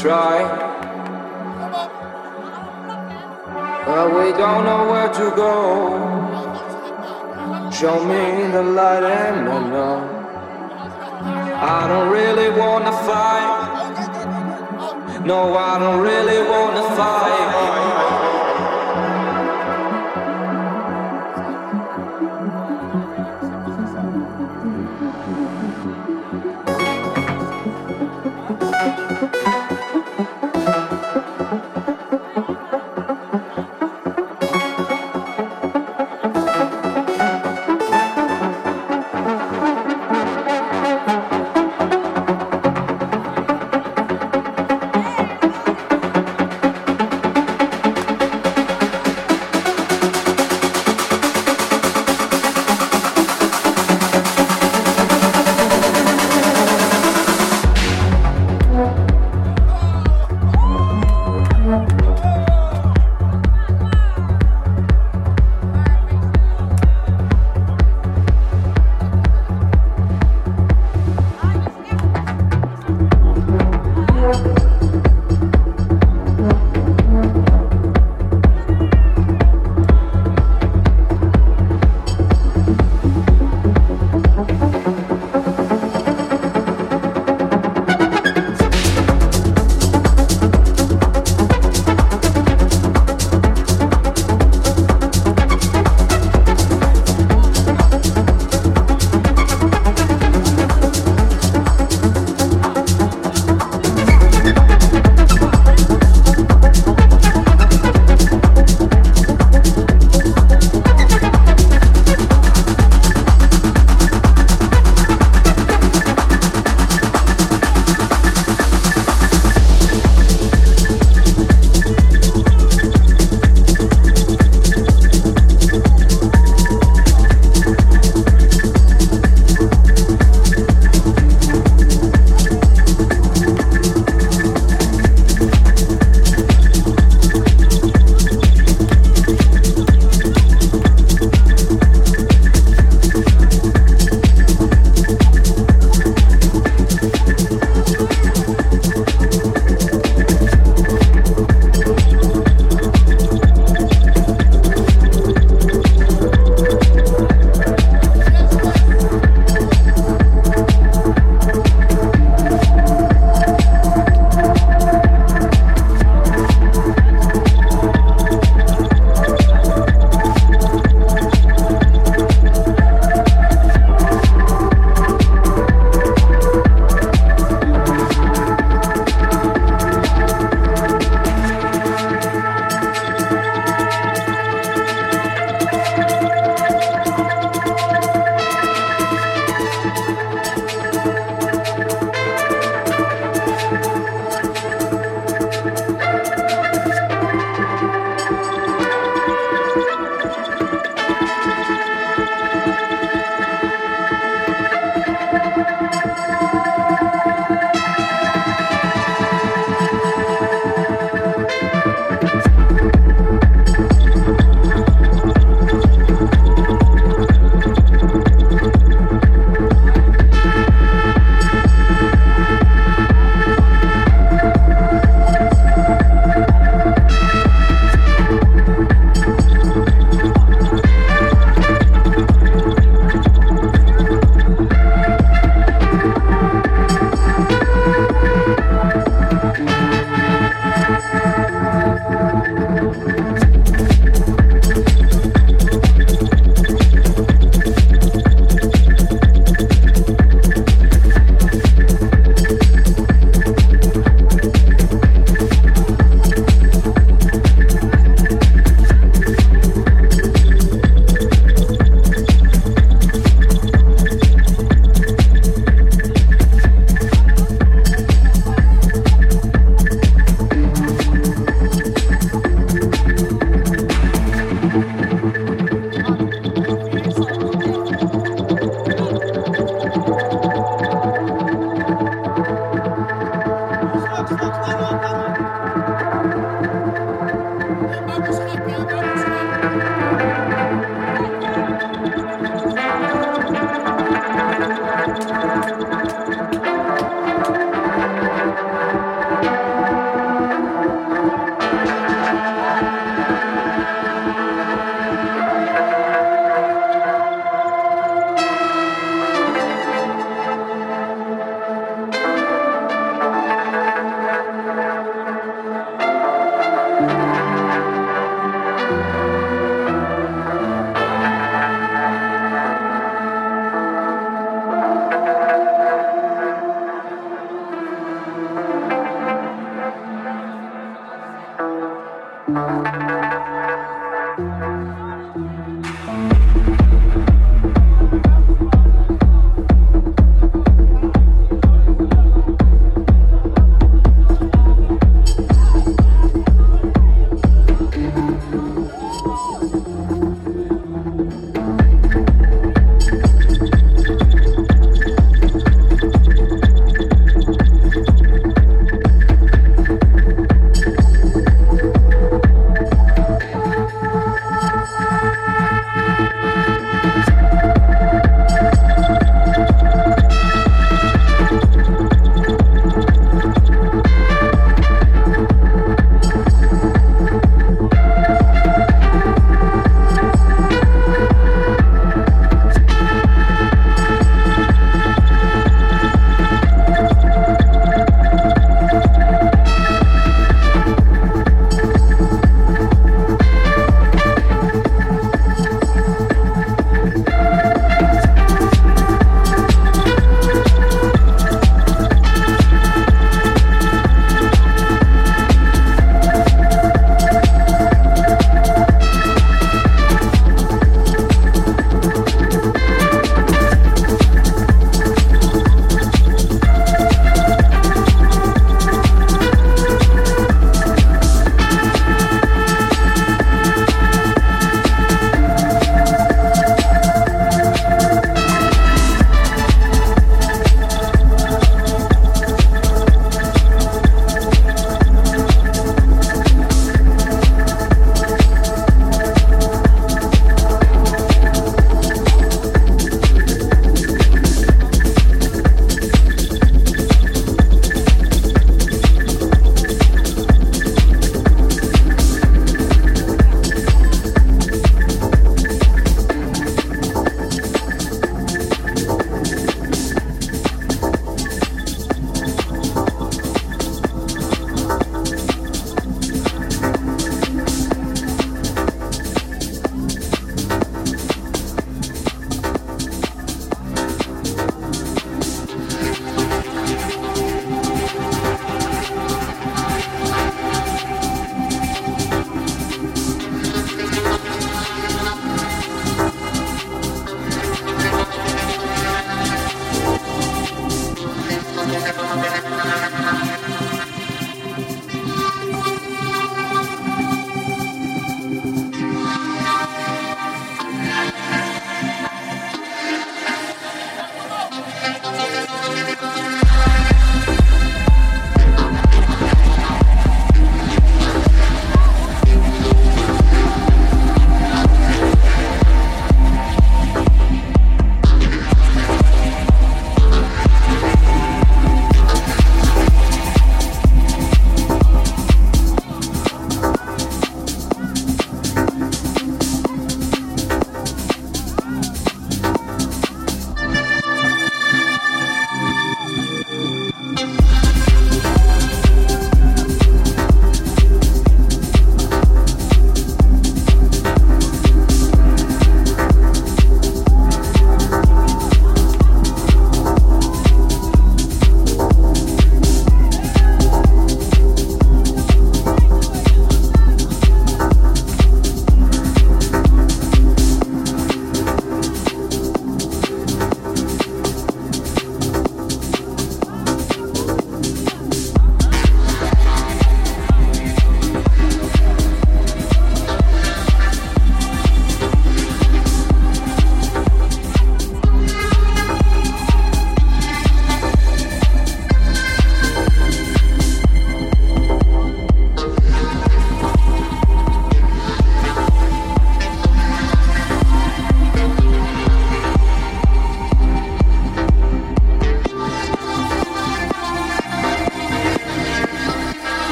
try. But we don't know where to go. Show me the light and I know. I don't really wanna fight. No, I don't really wanna fight.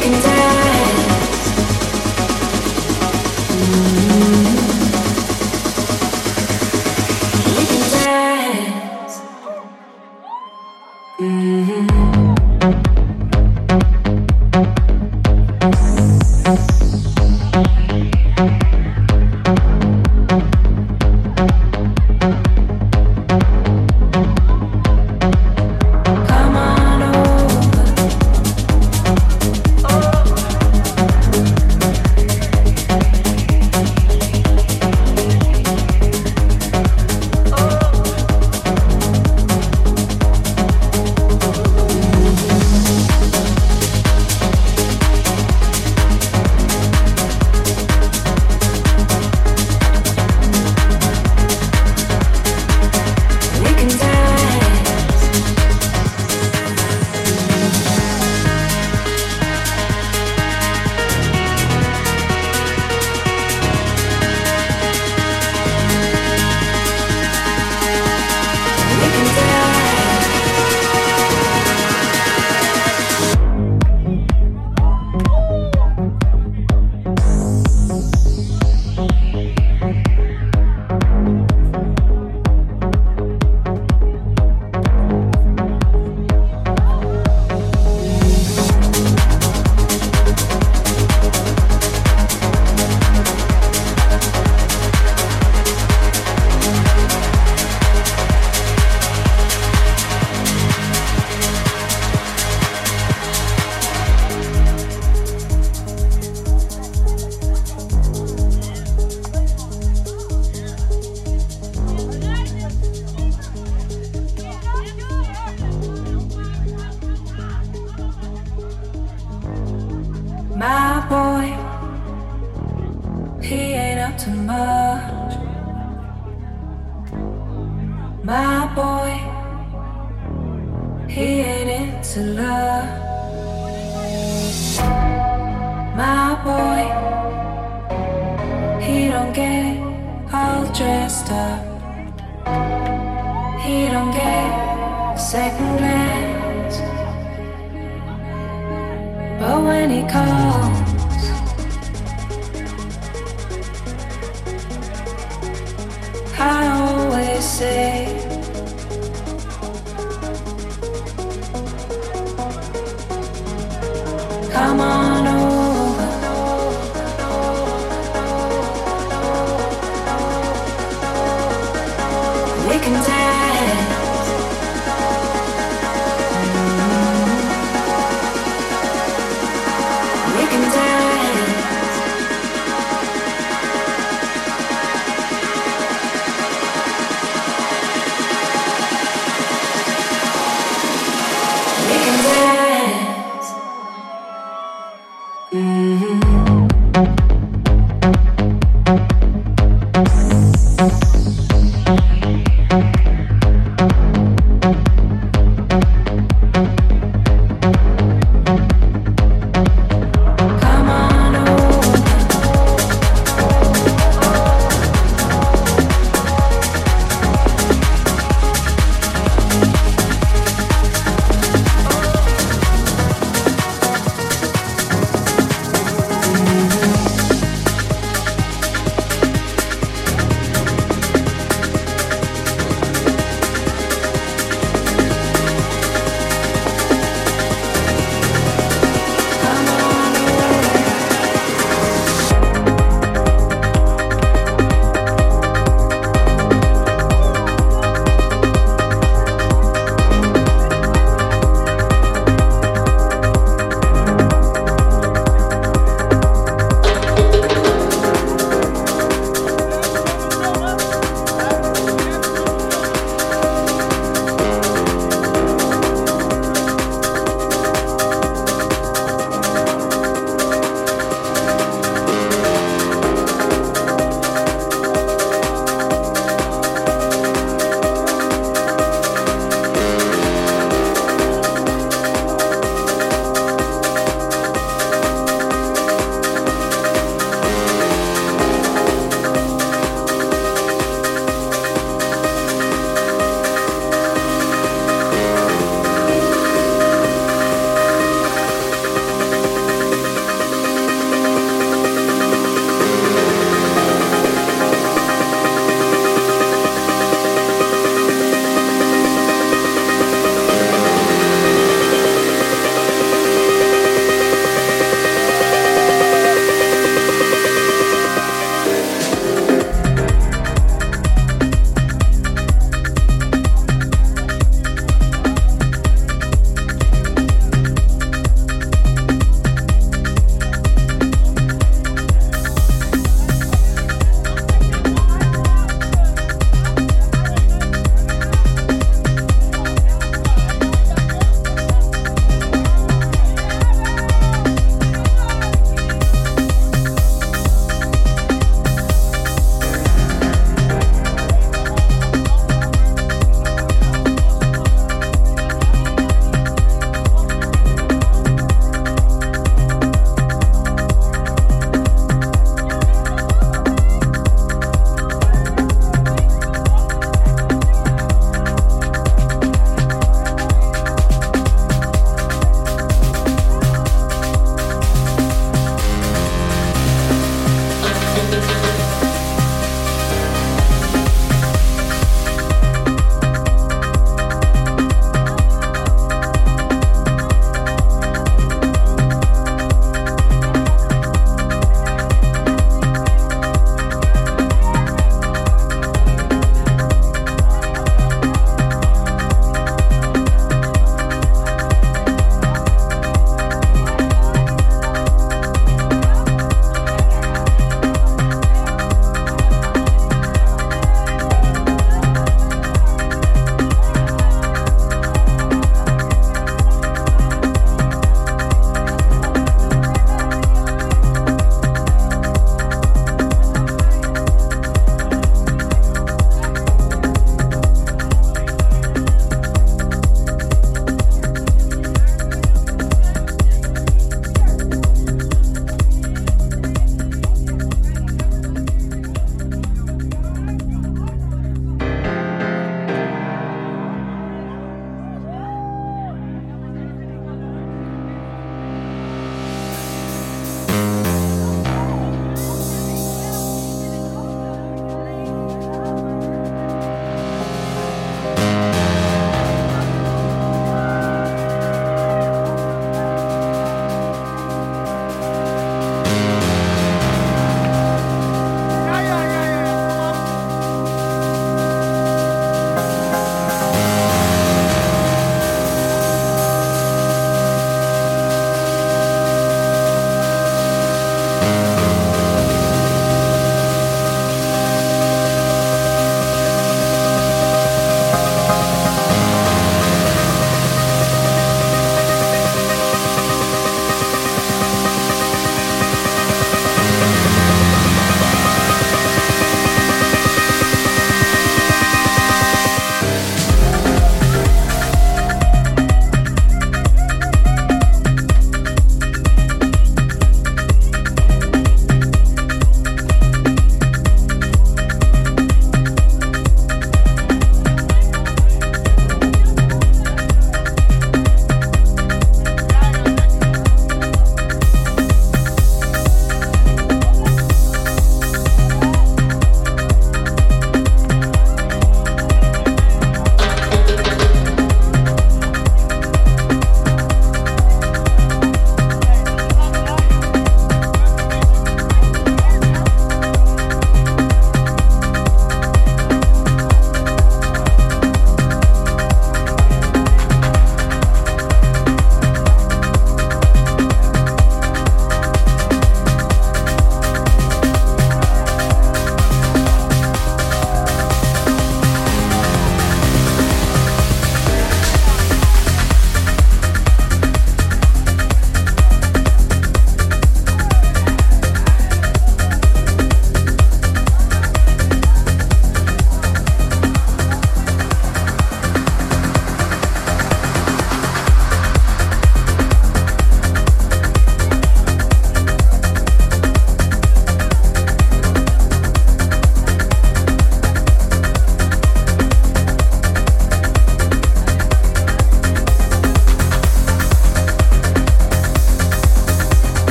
can die